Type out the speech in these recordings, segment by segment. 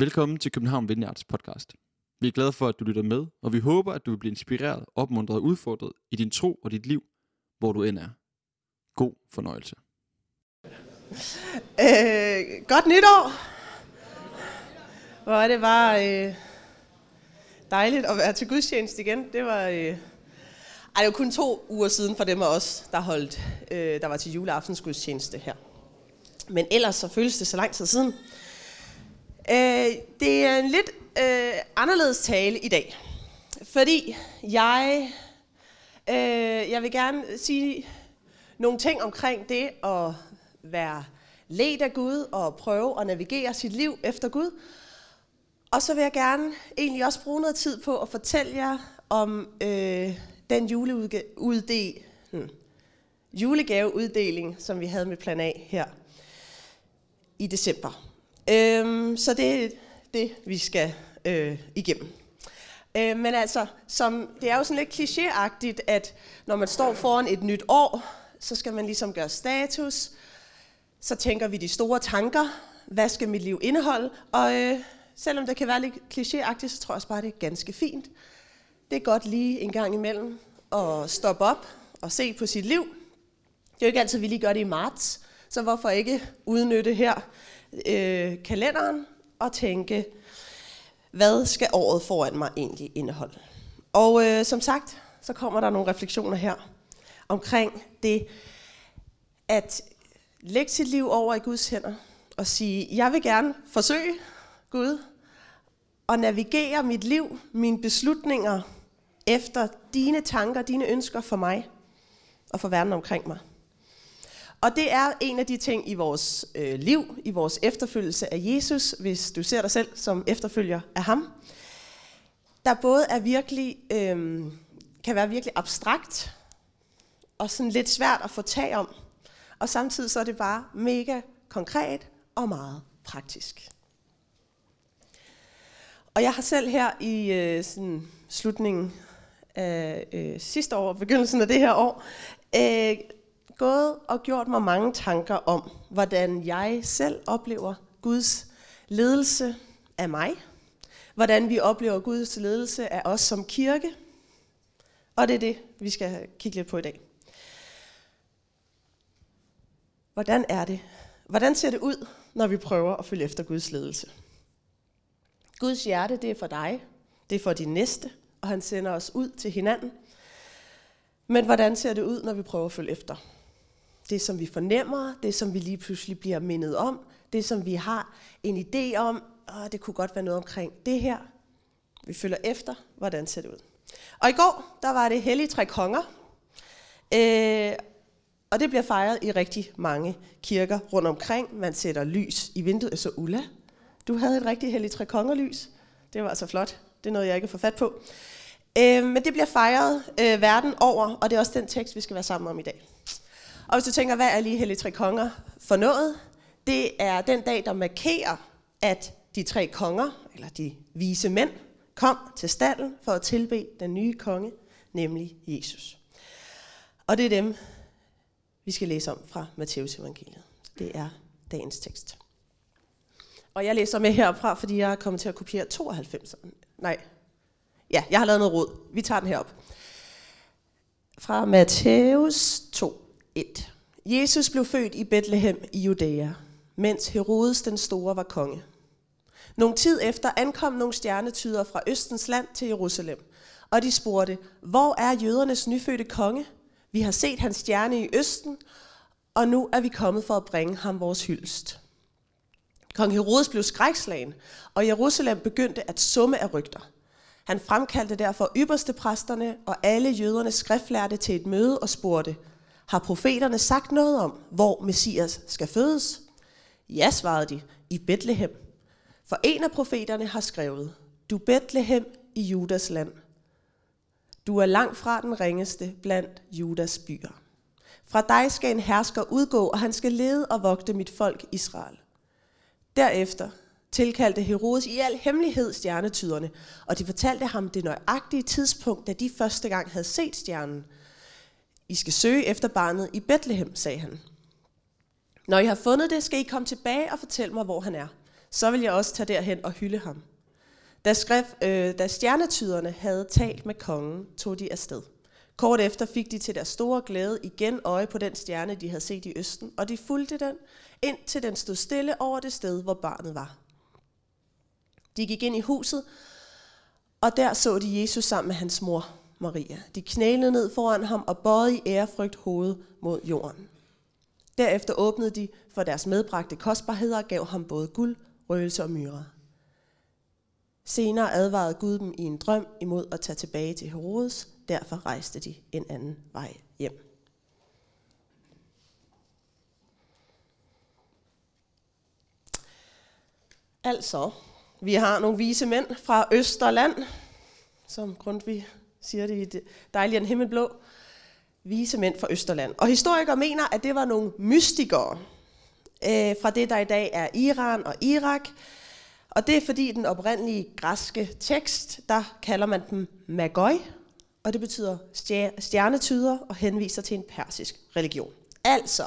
Velkommen til København Vineyards podcast. Vi er glade for, at du lytter med, og vi håber, at du vil blive inspireret, opmuntret og udfordret i din tro og dit liv, hvor du end er. God fornøjelse. Øh, godt nytår! Hvor er det bare øh, dejligt at være til gudstjeneste igen. Det var, øh, ej, det var kun to uger siden for dem af os, der holdt, øh, der var til juleaftens gudstjeneste her. Men ellers så føles det så lang tid siden. Øh, det er en lidt øh, anderledes tale i dag, fordi jeg, øh, jeg vil gerne sige nogle ting omkring det at være led af Gud og prøve at navigere sit liv efter Gud. Og så vil jeg gerne egentlig også bruge noget tid på at fortælle jer om øh, den juleuddel, hmm, julegaveuddeling, som vi havde med Plan A her i december. Øhm, så det er det, vi skal øh, igennem. Øh, men altså, som, det er jo sådan lidt klichéagtigt, at når man står foran et nyt år, så skal man ligesom gøre status. Så tænker vi de store tanker. Hvad skal mit liv indeholde? Og øh, selvom det kan være lidt klichéagtigt, så tror jeg også bare, det er ganske fint. Det er godt lige en gang imellem at stoppe op og se på sit liv. Det er jo ikke altid, vi lige gør det i marts, så hvorfor ikke udnytte her øh, kalenderen og tænke, hvad skal året foran mig egentlig indeholde? Og øh, som sagt, så kommer der nogle refleksioner her omkring det at lægge sit liv over i Guds hænder og sige, jeg vil gerne forsøge, Gud, at navigere mit liv, mine beslutninger efter dine tanker, dine ønsker for mig og for verden omkring mig. Og det er en af de ting i vores øh, liv, i vores efterfølgelse af Jesus, hvis du ser dig selv som efterfølger af ham, der både er virkelig, øh, kan være virkelig abstrakt, og sådan lidt svært at få tag om, og samtidig så er det bare mega konkret og meget praktisk. Og jeg har selv her i øh, sådan slutningen af øh, sidste år, begyndelsen af det her år, øh, gået og gjort mig mange tanker om, hvordan jeg selv oplever Guds ledelse af mig, hvordan vi oplever Guds ledelse af os som kirke, og det er det, vi skal kigge lidt på i dag. Hvordan er det? Hvordan ser det ud, når vi prøver at følge efter Guds ledelse? Guds hjerte, det er for dig, det er for din næste, og han sender os ud til hinanden. Men hvordan ser det ud, når vi prøver at følge efter? Det, som vi fornemmer, det, som vi lige pludselig bliver mindet om, det, som vi har en idé om, og det kunne godt være noget omkring det her. Vi følger efter, hvordan ser det ud. Og i går, der var det hellige tre konger. Øh, og det bliver fejret i rigtig mange kirker rundt omkring. Man sætter lys i vinduet. Så Ulla, du havde et rigtig Hellige tre kongerlys. Det var altså flot. Det er noget, jeg ikke får fat på. Øh, men det bliver fejret øh, verden over, og det er også den tekst, vi skal være sammen om i dag. Og hvis du tænker, hvad er lige hellige tre konger for noget? Det er den dag, der markerer, at de tre konger, eller de vise mænd, kom til stallen for at tilbe den nye konge, nemlig Jesus. Og det er dem, vi skal læse om fra Matteus evangeliet. Det er dagens tekst. Og jeg læser med herfra, fordi jeg er kommet til at kopiere 92. Nej, ja, jeg har lavet noget råd. Vi tager den herop. Fra Matthæus 2, 1. Jesus blev født i Bethlehem i Judæa, mens Herodes den Store var konge. Nogle tid efter ankom nogle stjernetyder fra Østens land til Jerusalem, og de spurgte, hvor er jødernes nyfødte konge? Vi har set hans stjerne i Østen, og nu er vi kommet for at bringe ham vores hyldest. Kong Herodes blev skrækslagen, og Jerusalem begyndte at summe af rygter. Han fremkaldte derfor ypperste præsterne og alle jødernes skriftlærte til et møde og spurgte, har profeterne sagt noget om, hvor Messias skal fødes? Ja, svarede de, i Bethlehem. For en af profeterne har skrevet, du Bethlehem i Judas land. Du er langt fra den ringeste blandt Judas byer. Fra dig skal en hersker udgå, og han skal lede og vogte mit folk Israel. Derefter tilkaldte Herodes i al hemmelighed stjernetyderne, og de fortalte ham det nøjagtige tidspunkt, da de første gang havde set stjernen. I skal søge efter barnet i Bethlehem, sagde han. Når I har fundet det, skal I komme tilbage og fortælle mig, hvor han er. så vil jeg også tage derhen og hylde ham. Da, skrev, øh, da stjernetyderne havde talt med kongen, tog de afsted. Kort efter fik de til deres store glæde igen øje på den stjerne, de havde set i østen, og de fulgte den, indtil den stod stille over det sted, hvor barnet var. De gik ind i huset, og der så de Jesus sammen med hans mor, Maria. De knælede ned foran ham og bøjede i ærefrygt hovedet mod jorden. Derefter åbnede de for deres medbragte kostbarheder og gav ham både guld, røgelse og myre. Senere advarede Gud dem i en drøm imod at tage tilbage til Herodes, derfor rejste de en anden vej hjem. Altså, vi har nogle vise mænd fra Østerland, som Grundtvig siger det i det dejlige den himmelblå. Vise mænd fra Østerland. Og historikere mener, at det var nogle mystikere øh, fra det, der i dag er Iran og Irak. Og det er fordi den oprindelige græske tekst, der kalder man dem magoi, og det betyder stjernetyder og henviser til en persisk religion. Altså,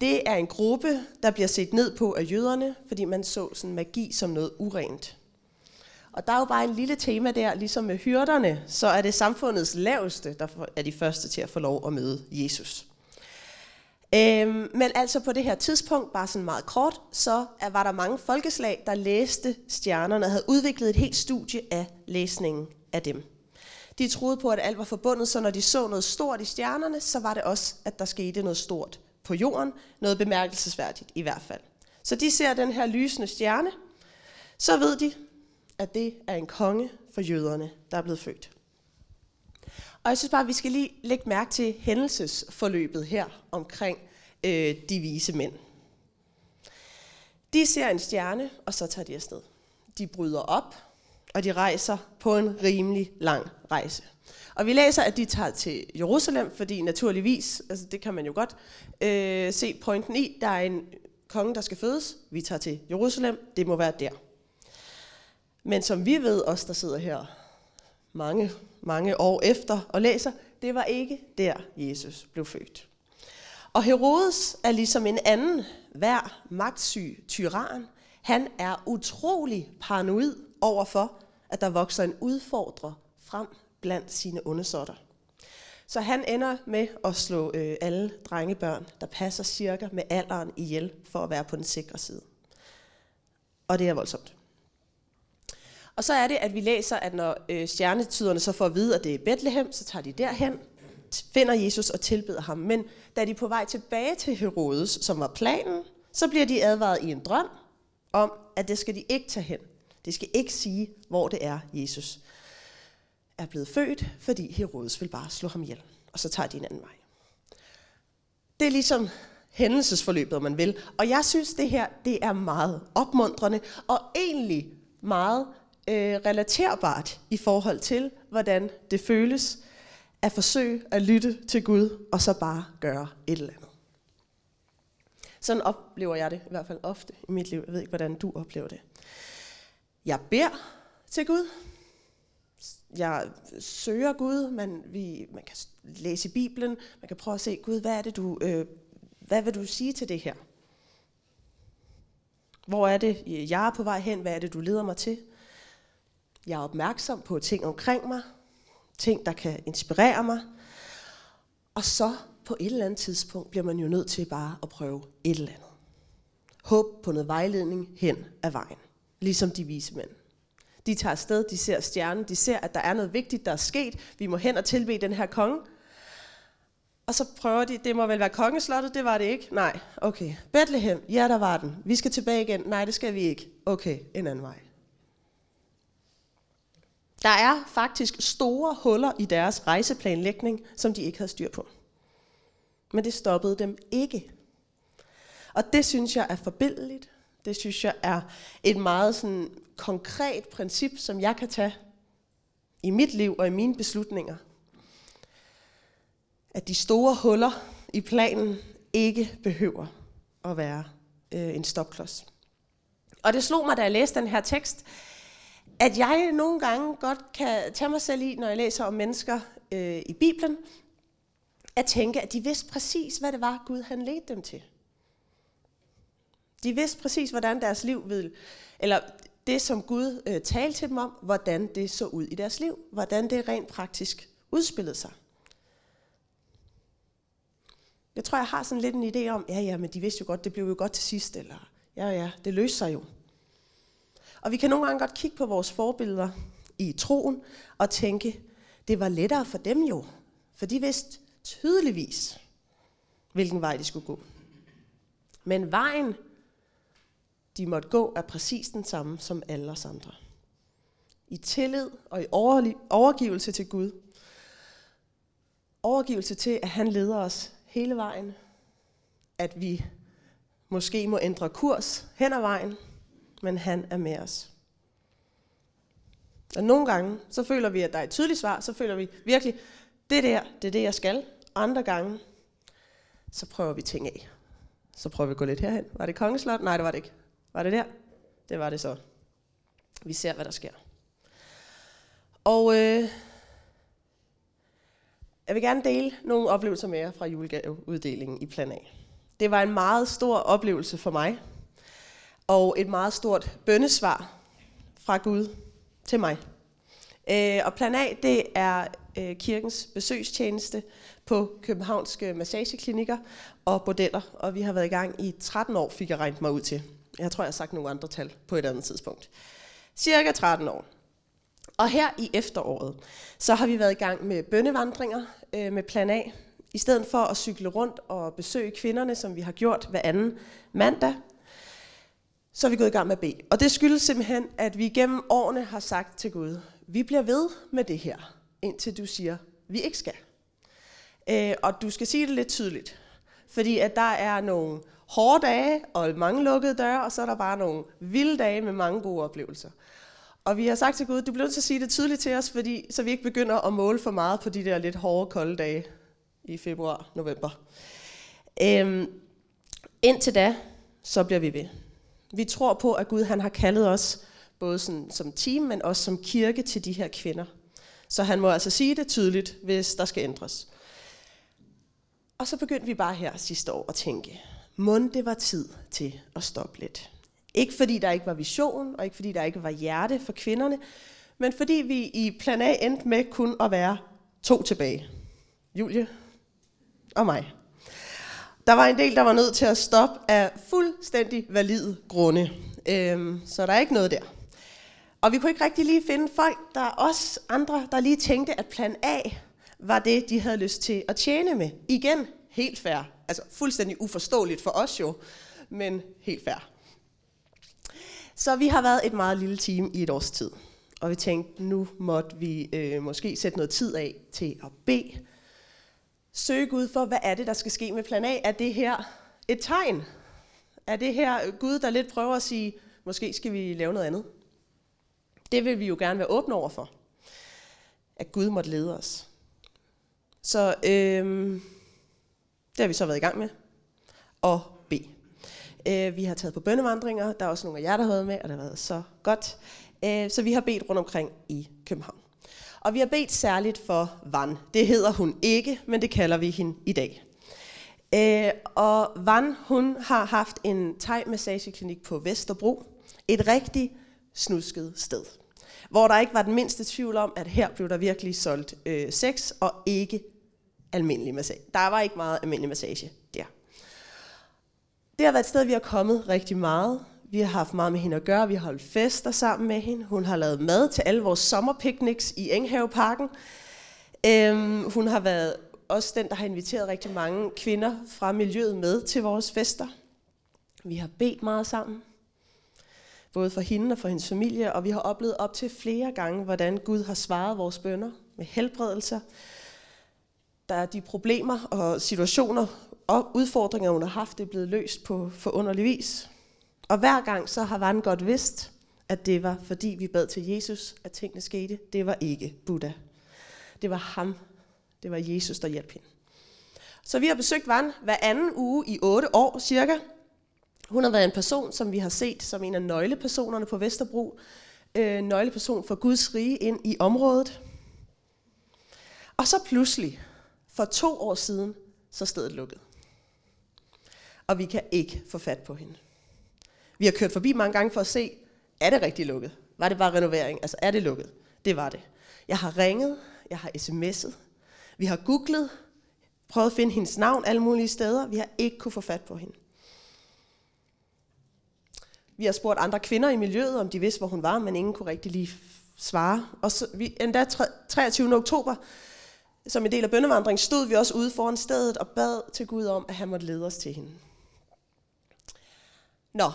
det er en gruppe, der bliver set ned på af jøderne, fordi man så sådan magi som noget urent. Og der er jo bare en lille tema der, ligesom med hyrderne, så er det samfundets laveste, der er de første til at få lov at møde Jesus. Øhm, men altså på det her tidspunkt, bare sådan meget kort, så var der mange folkeslag, der læste stjernerne og havde udviklet et helt studie af læsningen af dem. De troede på, at alt var forbundet, så når de så noget stort i stjernerne, så var det også, at der skete noget stort på jorden. Noget bemærkelsesværdigt i hvert fald. Så de ser den her lysende stjerne, så ved de, at det er en konge for jøderne, der er blevet født. Og jeg synes bare, at vi skal lige lægge mærke til hændelsesforløbet her omkring øh, de vise mænd. De ser en stjerne, og så tager de afsted. De bryder op, og de rejser på en rimelig lang rejse. Og vi læser, at de tager til Jerusalem, fordi naturligvis, altså det kan man jo godt øh, se pointen i, der er en konge, der skal fødes. Vi tager til Jerusalem, det må være der. Men som vi ved, os der sidder her mange, mange år efter og læser, det var ikke der, Jesus blev født. Og Herodes er ligesom en anden, hver magtsyg tyran. Han er utrolig paranoid overfor, at der vokser en udfordrer frem blandt sine undersåtter. Så han ender med at slå øh, alle drengebørn, der passer cirka med alderen ihjel, for at være på den sikre side. Og det er voldsomt. Og så er det, at vi læser, at når øh, stjernetyderne så får at vide, at det er Bethlehem, så tager de derhen, finder Jesus og tilbeder ham. Men da de er på vej tilbage til Herodes, som var planen, så bliver de advaret i en drøm om, at det skal de ikke tage hen. Det skal ikke sige, hvor det er, Jesus er blevet født, fordi Herodes vil bare slå ham ihjel. Og så tager de en anden vej. Det er ligesom hændelsesforløbet, om man vil. Og jeg synes, det her det er meget opmuntrende, og egentlig meget øh, relaterbart i forhold til, hvordan det føles at forsøge at lytte til Gud, og så bare gøre et eller andet. Sådan oplever jeg det i hvert fald ofte i mit liv. Jeg ved ikke, hvordan du oplever det. Jeg beder til Gud. Jeg søger Gud. Man, vi, man kan læse i Bibelen. Man kan prøve at se, Gud, hvad er det, du, øh, hvad vil du sige til det her? Hvor er det, jeg er på vej hen? Hvad er det, du leder mig til? Jeg er opmærksom på ting omkring mig. Ting, der kan inspirere mig. Og så på et eller andet tidspunkt bliver man jo nødt til bare at prøve et eller andet. Håb på noget vejledning hen ad vejen ligesom de vise mænd. De tager afsted, de ser stjernen, de ser, at der er noget vigtigt, der er sket. Vi må hen og tilbe den her konge. Og så prøver de, det må vel være kongeslottet, det var det ikke? Nej, okay. Bethlehem, ja, der var den. Vi skal tilbage igen. Nej, det skal vi ikke. Okay, en anden vej. Der er faktisk store huller i deres rejseplanlægning, som de ikke havde styr på. Men det stoppede dem ikke. Og det synes jeg er forbindeligt, det synes jeg er et meget sådan konkret princip, som jeg kan tage i mit liv og i mine beslutninger. At de store huller i planen ikke behøver at være øh, en stopklods. Og det slog mig, da jeg læste den her tekst, at jeg nogle gange godt kan tage mig selv i, når jeg læser om mennesker øh, i Bibelen, at tænke, at de vidste præcis, hvad det var, Gud han ledte dem til. De vidste præcis, hvordan deres liv ville, eller det, som Gud øh, talte til dem om, hvordan det så ud i deres liv, hvordan det rent praktisk udspillede sig. Jeg tror, jeg har sådan lidt en idé om, ja, ja, men de vidste jo godt, det blev jo godt til sidst, eller ja, ja, det løste sig jo. Og vi kan nogle gange godt kigge på vores forbilleder i troen og tænke, det var lettere for dem jo, for de vidste tydeligvis, hvilken vej de skulle gå. Men vejen, de måtte gå, er præcis den samme som alle os andre. I tillid og i overgivelse til Gud. Overgivelse til, at han leder os hele vejen. At vi måske må ændre kurs hen ad vejen, men han er med os. Og nogle gange, så føler vi, at der er et tydeligt svar, så føler vi virkelig, det der, det er det, jeg skal. Andre gange, så prøver vi ting af. Så prøver vi at gå lidt herhen. Var det kongeslot? Nej, det var det ikke. Var det der? Det var det så. Vi ser, hvad der sker. Og øh, jeg vil gerne dele nogle oplevelser med jer fra julegaveuddelingen i Plan A. Det var en meget stor oplevelse for mig, og et meget stort bøndesvar fra Gud til mig. Øh, og Plan A, det er øh, kirkens besøgstjeneste på københavnske massageklinikker og bordeller, og vi har været i gang i 13 år, fik jeg regnet mig ud til. Jeg tror, jeg har sagt nogle andre tal på et andet tidspunkt. Cirka 13 år. Og her i efteråret, så har vi været i gang med bønnevandringer øh, med plan A. I stedet for at cykle rundt og besøge kvinderne, som vi har gjort hver anden mandag, så er vi gået i gang med B. Og det skyldes simpelthen, at vi gennem årene har sagt til Gud, vi bliver ved med det her, indtil du siger, vi ikke skal. Øh, og du skal sige det lidt tydeligt. Fordi at der er nogle hårde dage og mange lukkede døre, og så er der bare nogle vilde dage med mange gode oplevelser. Og vi har sagt til Gud, du bliver nødt til at sige det tydeligt til os, fordi, så vi ikke begynder at måle for meget på de der lidt hårde, kolde dage i februar, november. Øhm, indtil da, så bliver vi ved. Vi tror på, at Gud han har kaldet os, både sådan, som team, men også som kirke til de her kvinder. Så han må altså sige det tydeligt, hvis der skal ændres. Og så begyndte vi bare her sidste år at tænke, mund det var tid til at stoppe lidt. Ikke fordi der ikke var vision, og ikke fordi der ikke var hjerte for kvinderne, men fordi vi i plan A endte med kun at være to tilbage. Julie og mig. Der var en del, der var nødt til at stoppe af fuldstændig valide grunde. Øhm, så der er ikke noget der. Og vi kunne ikke rigtig lige finde folk, der er andre, der lige tænkte, at plan A var det, de havde lyst til at tjene med. Igen, helt fair. Altså fuldstændig uforståeligt for os jo, men helt fair. Så vi har været et meget lille team i et års tid. Og vi tænkte, nu måtte vi øh, måske sætte noget tid af til at bede. Søge Gud for, hvad er det, der skal ske med plan A? Er det her et tegn? Er det her Gud, der lidt prøver at sige, måske skal vi lave noget andet? Det vil vi jo gerne være åbne over for. At Gud måtte lede os. Så øh, det har vi så været i gang med. Og B. Øh, vi har taget på bønnevandringer. Der er også nogle af jer, der har været med, og det har været så godt. Øh, så vi har bedt rundt omkring i København. Og vi har bedt særligt for Van. Det hedder hun ikke, men det kalder vi hende i dag. Øh, og Van, hun har haft en thai-massageklinik på Vesterbro. Et rigtig snusket sted. Hvor der ikke var den mindste tvivl om, at her blev der virkelig solgt øh, sex og ikke almindelig massage. Der var ikke meget almindelig massage der. Det har været et sted, vi har kommet rigtig meget. Vi har haft meget med hende at gøre. Vi har holdt fester sammen med hende. Hun har lavet mad til alle vores sommerpicnics i Enghaveparken. Øhm, hun har været også den, der har inviteret rigtig mange kvinder fra miljøet med til vores fester. Vi har bedt meget sammen. Både for hende og for hendes familie. Og vi har oplevet op til flere gange, hvordan Gud har svaret vores bønder med helbredelser. Der er de problemer og situationer, og udfordringer, hun har haft, det er blevet løst på forunderlig vis. Og hver gang så har Van godt vidst, at det var fordi vi bad til Jesus, at tingene skete. Det var ikke Buddha. Det var ham. Det var Jesus, der hjalp hende. Så vi har besøgt Van hver anden uge i otte år cirka. Hun har været en person, som vi har set som en af nøglepersonerne på Vesterbro. Øh, nøgleperson for Guds rige ind i området. Og så pludselig, for to år siden, så stedet lukket og vi kan ikke få fat på hende. Vi har kørt forbi mange gange for at se, er det rigtig lukket? Var det bare renovering? Altså, er det lukket? Det var det. Jeg har ringet, jeg har sms'et, vi har googlet, prøvet at finde hendes navn alle mulige steder. Vi har ikke kunne få fat på hende. Vi har spurgt andre kvinder i miljøet, om de vidste, hvor hun var, men ingen kunne rigtig lige svare. Og så, vi, endda 23. oktober, som en del af bøndevandringen, stod vi også ude foran stedet og bad til Gud om, at han måtte lede os til hende. Nå,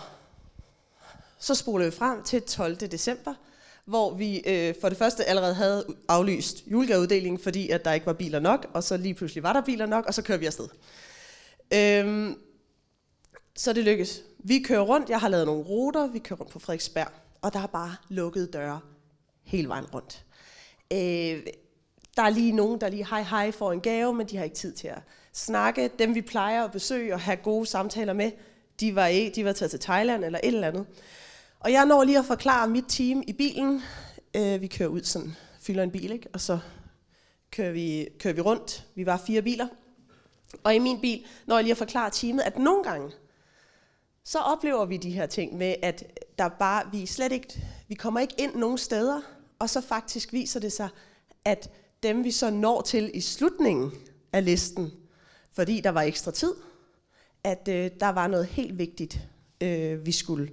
så spoler vi frem til 12. december, hvor vi øh, for det første allerede havde aflyst julegaveuddelingen, fordi at der ikke var biler nok, og så lige pludselig var der biler nok, og så kører vi afsted. Øhm, så det lykkes. Vi kører rundt, jeg har lavet nogle ruter, vi kører rundt på Frederiksberg, og der er bare lukkede døre hele vejen rundt. Øh, der er lige nogen, der lige hej hej får en gave, men de har ikke tid til at snakke. Dem vi plejer at besøge og have gode samtaler med, de var, ikke, de var taget til Thailand eller et eller andet. Og jeg når lige at forklare mit team i bilen. Øh, vi kører ud sådan, fylder en bil, ikke? og så kører vi, kører vi rundt. Vi var fire biler. Og i min bil når jeg lige at forklare teamet, at nogle gange, så oplever vi de her ting med, at der bare, vi slet ikke, vi kommer ikke ind nogen steder, og så faktisk viser det sig, at dem vi så når til i slutningen af listen, fordi der var ekstra tid, at øh, der var noget helt vigtigt, øh, vi skulle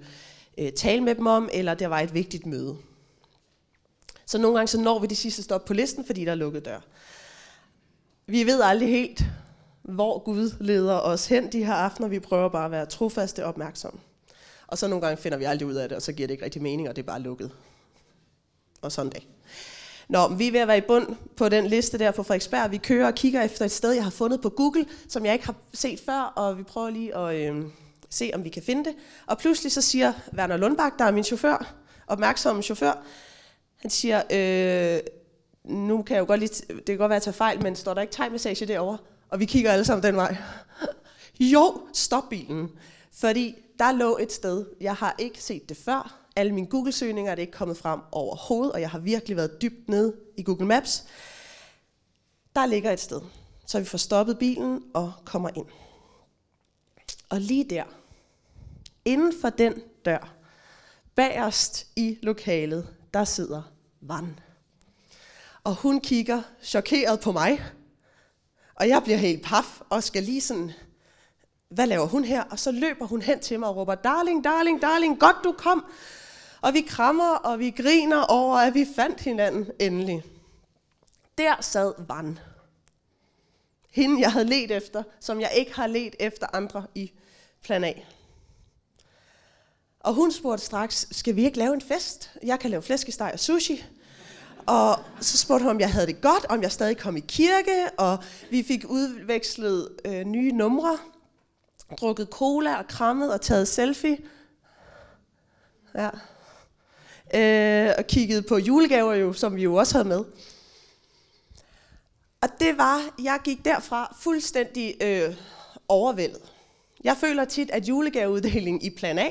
øh, tale med dem om, eller der var et vigtigt møde. Så nogle gange så når vi de sidste stop på listen, fordi der er lukket dør. Vi ved aldrig helt, hvor Gud leder os hen de her aftener. Vi prøver bare at være trofaste og opmærksomme. Og så nogle gange finder vi aldrig ud af det, og så giver det ikke rigtig mening, og det er bare lukket. Og sådan dag. Nå, vi er ved at være i bund på den liste der på Frederiksberg. Vi kører og kigger efter et sted, jeg har fundet på Google, som jeg ikke har set før, og vi prøver lige at øh, se, om vi kan finde det. Og pludselig så siger Werner Lundbak, der er min chauffør, opmærksom chauffør, han siger, øh, nu kan jeg jo godt lige, det kan godt være at tage fejl, men står der ikke time message derovre? Og vi kigger alle sammen den vej. jo, stop bilen. Fordi der lå et sted, jeg har ikke set det før. Alle mine Google-søgninger er det ikke kommet frem overhovedet, og jeg har virkelig været dybt ned i Google Maps. Der ligger et sted, så vi får stoppet bilen og kommer ind. Og lige der, inden for den dør, bagerst i lokalet, der sidder Van. Og hun kigger chokeret på mig, og jeg bliver helt paf og skal lige sådan, hvad laver hun her? Og så løber hun hen til mig og råber, darling, darling, darling, godt du kom. Og vi krammer, og vi griner over, at vi fandt hinanden endelig. Der sad Van. Hende, jeg havde let efter, som jeg ikke har let efter andre i plan A. Og hun spurgte straks, skal vi ikke lave en fest? Jeg kan lave flæskesteg og sushi. Og så spurgte hun, om jeg havde det godt, om jeg stadig kom i kirke, og vi fik udvekslet øh, nye numre, drukket cola og krammet og taget selfie. Ja. Øh, og kigget på julegaver, jo, som vi jo også havde med. Og det var, jeg gik derfra fuldstændig øh, overvældet. Jeg føler tit, at julegaveuddeling i plan A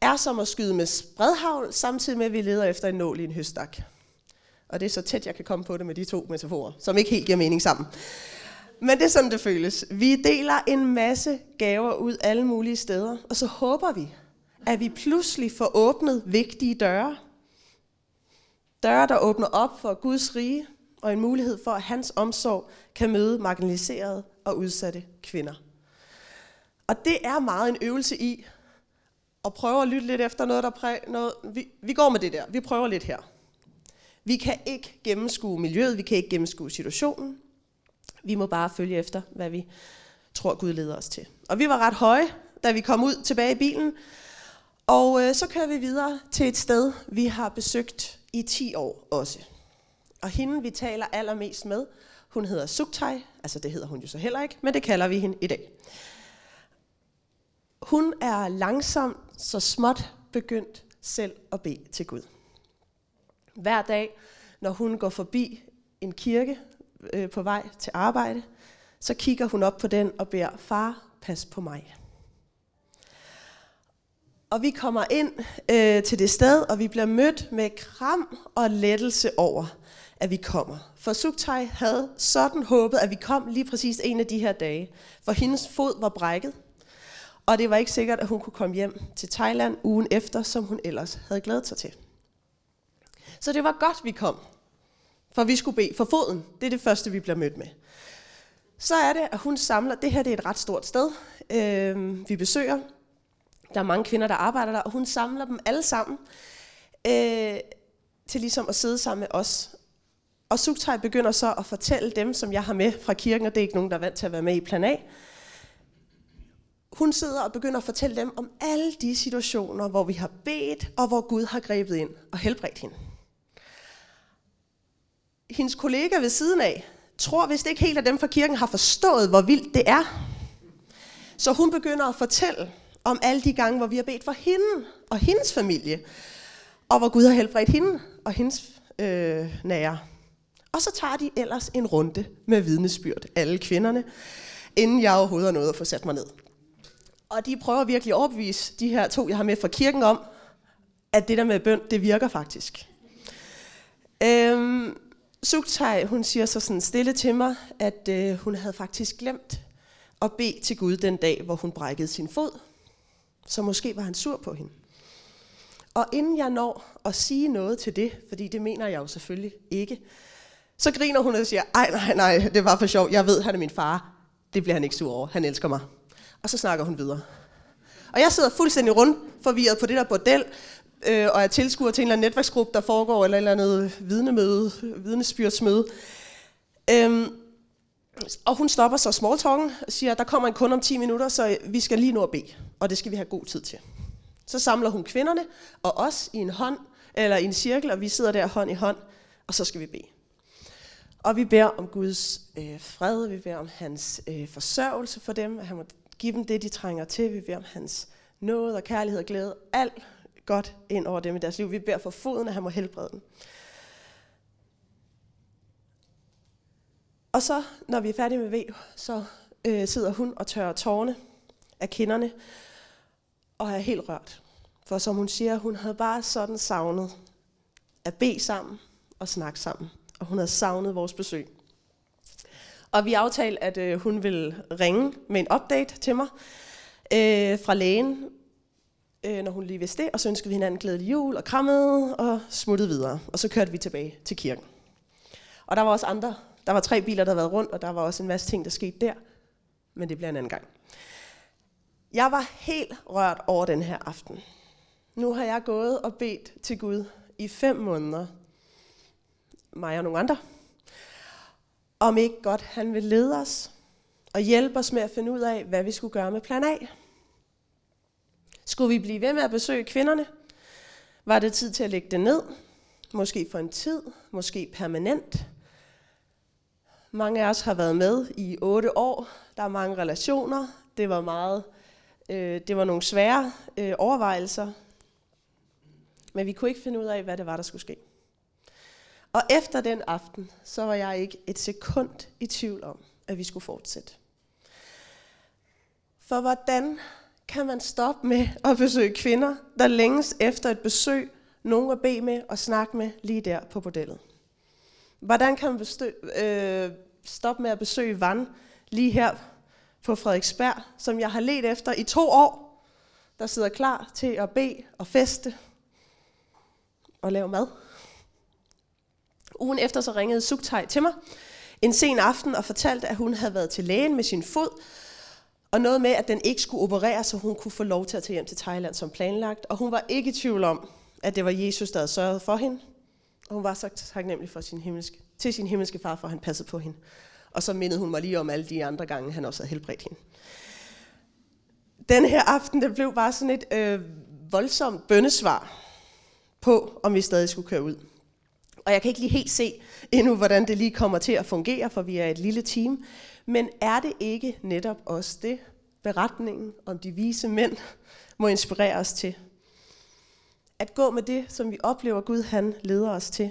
er som at skyde med spredhavl, samtidig med, at vi leder efter en nål i en høstak. Og det er så tæt, jeg kan komme på det med de to metaforer, som ikke helt giver mening sammen. Men det er sådan, det føles. Vi deler en masse gaver ud alle mulige steder, og så håber vi, at vi pludselig får åbnet vigtige døre. Døre, der åbner op for Guds rige, og en mulighed for, at hans omsorg kan møde marginaliserede og udsatte kvinder. Og det er meget en øvelse i at prøve at lytte lidt efter noget, der præ... noget. Vi, vi går med det der. Vi prøver lidt her. Vi kan ikke gennemskue miljøet, vi kan ikke gennemskue situationen. Vi må bare følge efter, hvad vi tror Gud leder os til. Og vi var ret høje, da vi kom ud tilbage i bilen. Og øh, så kører vi videre til et sted, vi har besøgt i 10 år også. Og hende, vi taler allermest med, hun hedder Suktai, altså det hedder hun jo så heller ikke, men det kalder vi hende i dag. Hun er langsomt, så småt begyndt selv at bede til Gud. Hver dag, når hun går forbi en kirke øh, på vej til arbejde, så kigger hun op på den og beder, far, pas på mig. Og vi kommer ind øh, til det sted, og vi bliver mødt med kram og lettelse over, at vi kommer. For Suktai havde sådan håbet, at vi kom lige præcis en af de her dage, for hendes fod var brækket. Og det var ikke sikkert, at hun kunne komme hjem til Thailand ugen efter, som hun ellers havde glædet sig til. Så det var godt, vi kom. For vi skulle bede for foden. Det er det første, vi bliver mødt med. Så er det, at hun samler, det her det er et ret stort sted, øh, vi besøger. Der er mange kvinder, der arbejder der, og hun samler dem alle sammen øh, til ligesom at sidde sammen med os. Og Sugtej begynder så at fortælle dem, som jeg har med fra kirken, og det er ikke nogen, der er vant til at være med i plan A. Hun sidder og begynder at fortælle dem om alle de situationer, hvor vi har bedt, og hvor Gud har grebet ind og helbredt hende. Hendes kollega ved siden af tror vist ikke helt, at dem fra kirken har forstået, hvor vildt det er. Så hun begynder at fortælle om alle de gange, hvor vi har bedt for hende og hendes familie, og hvor Gud har helbredt hende og hendes øh, nære. Og så tager de ellers en runde med vidnesbyrd, alle kvinderne, inden jeg overhovedet har nået at få sat mig ned. Og de prøver virkelig at overbevise de her to, jeg har med fra kirken om, at det der med bøn, det virker faktisk. Øhm, Sugtej, hun siger så sådan stille til mig, at øh, hun havde faktisk glemt at bede til Gud den dag, hvor hun brækkede sin fod. Så måske var han sur på hende. Og inden jeg når at sige noget til det, fordi det mener jeg jo selvfølgelig ikke, så griner hun og siger, ej nej, nej, det var for sjov, jeg ved, han er min far. Det bliver han ikke sur over, han elsker mig. Og så snakker hun videre. Og jeg sidder fuldstændig rundt forvirret på det der bordel, øh, og er tilskuer til en eller anden netværksgruppe, der foregår, eller et eller andet vidnemøde, vidnesbyrdsmøde. Øhm, og hun stopper så smalltalken og siger, der kommer en kunde om 10 minutter, så vi skal lige nå at bede, og det skal vi have god tid til. Så samler hun kvinderne og os i en hånd, eller i en cirkel, og vi sidder der hånd i hånd, og så skal vi bede. Og vi beder om Guds øh, fred, vi beder om hans øh, forsørgelse for dem, at han må give dem det, de trænger til. Vi beder om hans nåde og kærlighed og glæde, alt godt ind over dem i deres liv. Vi beder for foden, at han må helbrede dem. Og så, når vi er færdige med V, så øh, sidder hun og tørrer tårne af kinderne, og er helt rørt. For som hun siger, hun havde bare sådan savnet at bede sammen og snakke sammen. Og hun havde savnet vores besøg. Og vi aftalte, at øh, hun ville ringe med en update til mig øh, fra lægen, øh, når hun lige vidste det, og så ønskede vi hinanden glædelig jul og krammede og smuttede videre. Og så kørte vi tilbage til kirken. Og der var også andre. Der var tre biler, der havde været rundt, og der var også en masse ting, der skete der. Men det bliver en anden gang. Jeg var helt rørt over den her aften. Nu har jeg gået og bedt til Gud i fem måneder. Mig og nogle andre. Om ikke godt han vil lede os og hjælpe os med at finde ud af, hvad vi skulle gøre med plan A. Skulle vi blive ved med at besøge kvinderne? Var det tid til at lægge det ned? Måske for en tid, måske permanent. Mange af os har været med i otte år. Der er mange relationer. Det var meget, øh, det var nogle svære øh, overvejelser. Men vi kunne ikke finde ud af, hvad det var, der skulle ske. Og efter den aften, så var jeg ikke et sekund i tvivl om, at vi skulle fortsætte. For hvordan kan man stoppe med at besøge kvinder, der længes efter et besøg, nogen at bede med og snakke med lige der på bordellet? Hvordan kan man bestø- øh, stoppe med at besøge Van lige her på Frederiksberg, som jeg har let efter i to år, der sidder klar til at bede og feste og lave mad? Ugen efter så ringede Sugtej til mig en sen aften og fortalte, at hun havde været til lægen med sin fod, og noget med, at den ikke skulle opereres, så hun kunne få lov til at tage hjem til Thailand som planlagt. Og hun var ikke i tvivl om, at det var Jesus, der havde sørget for hende. Og hun var så taknemmelig for sin himmelske, til sin himmelske far, for at han passede på hende. Og så mindede hun mig lige om alle de andre gange, han også havde helbredt hende. Den her aften, det blev bare sådan et øh, voldsomt bøndesvar på, om vi stadig skulle køre ud. Og jeg kan ikke lige helt se endnu, hvordan det lige kommer til at fungere, for vi er et lille team. Men er det ikke netop også det, beretningen om de vise mænd må inspirere os til? At gå med det, som vi oplever Gud han leder os til.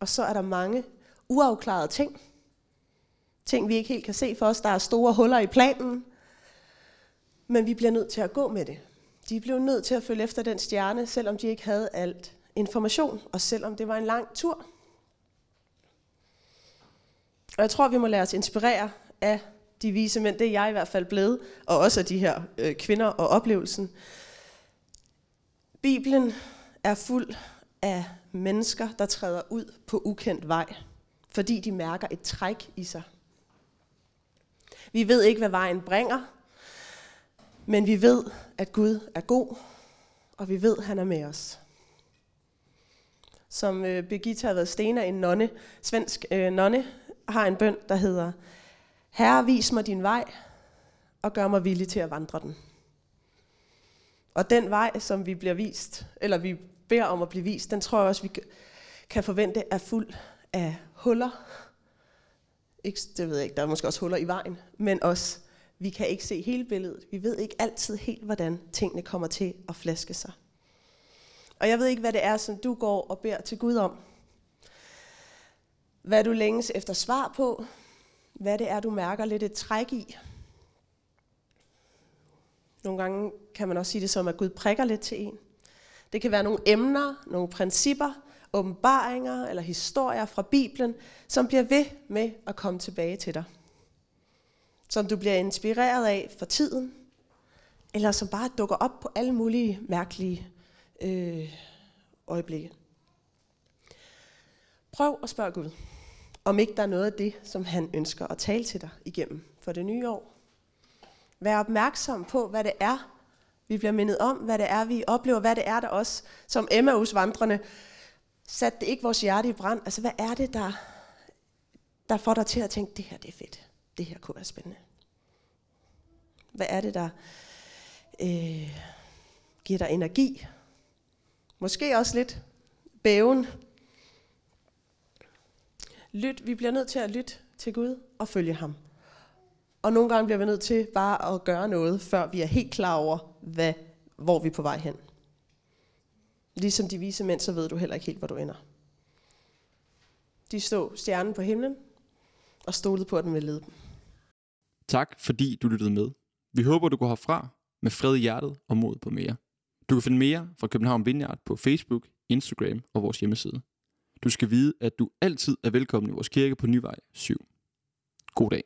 Og så er der mange uafklarede ting. Ting, vi ikke helt kan se for os. Der er store huller i planen. Men vi bliver nødt til at gå med det. De blev nødt til at følge efter den stjerne, selvom de ikke havde alt information, og selvom det var en lang tur. Og jeg tror, vi må lade os inspirere af de vise mænd, det er jeg i hvert fald blevet, og også af de her øh, kvinder og oplevelsen. Bibelen er fuld af mennesker, der træder ud på ukendt vej, fordi de mærker et træk i sig. Vi ved ikke, hvad vejen bringer, men vi ved, at Gud er god, og vi ved, at han er med os. Som øh, Birgitta har været Stena, en nonne, svensk øh, nonne, har en bøn, der hedder, Herre, vis mig din vej, og gør mig villig til at vandre den. Og den vej, som vi bliver vist, eller vi beder om at blive vist, den tror jeg også, vi kan forvente er fuld af huller. Ikke, det ved jeg ikke, der er måske også huller i vejen, men også, vi kan ikke se hele billedet. Vi ved ikke altid helt, hvordan tingene kommer til at flaske sig. Og jeg ved ikke, hvad det er, som du går og beder til Gud om. Hvad du længes efter svar på. Hvad det er, du mærker lidt et træk i. Nogle gange kan man også sige det som, at Gud prikker lidt til en. Det kan være nogle emner, nogle principper, åbenbaringer eller historier fra Bibelen, som bliver ved med at komme tilbage til dig. Som du bliver inspireret af for tiden, eller som bare dukker op på alle mulige mærkelige øh, øjeblikke. Prøv at spørge Gud, om ikke der er noget af det, som han ønsker at tale til dig igennem for det nye år. Vær opmærksom på, hvad det er, vi bliver mindet om, hvad det er, vi oplever, hvad det er, der også, som Emmaus vandrende, satte det ikke vores hjerte i brand. Altså, hvad er det, der, der får dig til at tænke, det her det er fedt, det her kunne være spændende. Hvad er det, der øh, giver dig energi? Måske også lidt bæven. Lyt, vi bliver nødt til at lytte til Gud og følge ham. Og nogle gange bliver vi nødt til bare at gøre noget, før vi er helt klar over, hvad, hvor vi er på vej hen. Ligesom de vise mænd, så ved du heller ikke helt, hvor du ender. De stod stjernen på himlen og stolede på, at den ville lede dem. Tak fordi du lyttede med. Vi håber, du går herfra med fred i hjertet og mod på mere. Du kan finde mere fra København Vineyard på Facebook, Instagram og vores hjemmeside. Du skal vide, at du altid er velkommen i vores kirke på Nyvej 7. God dag.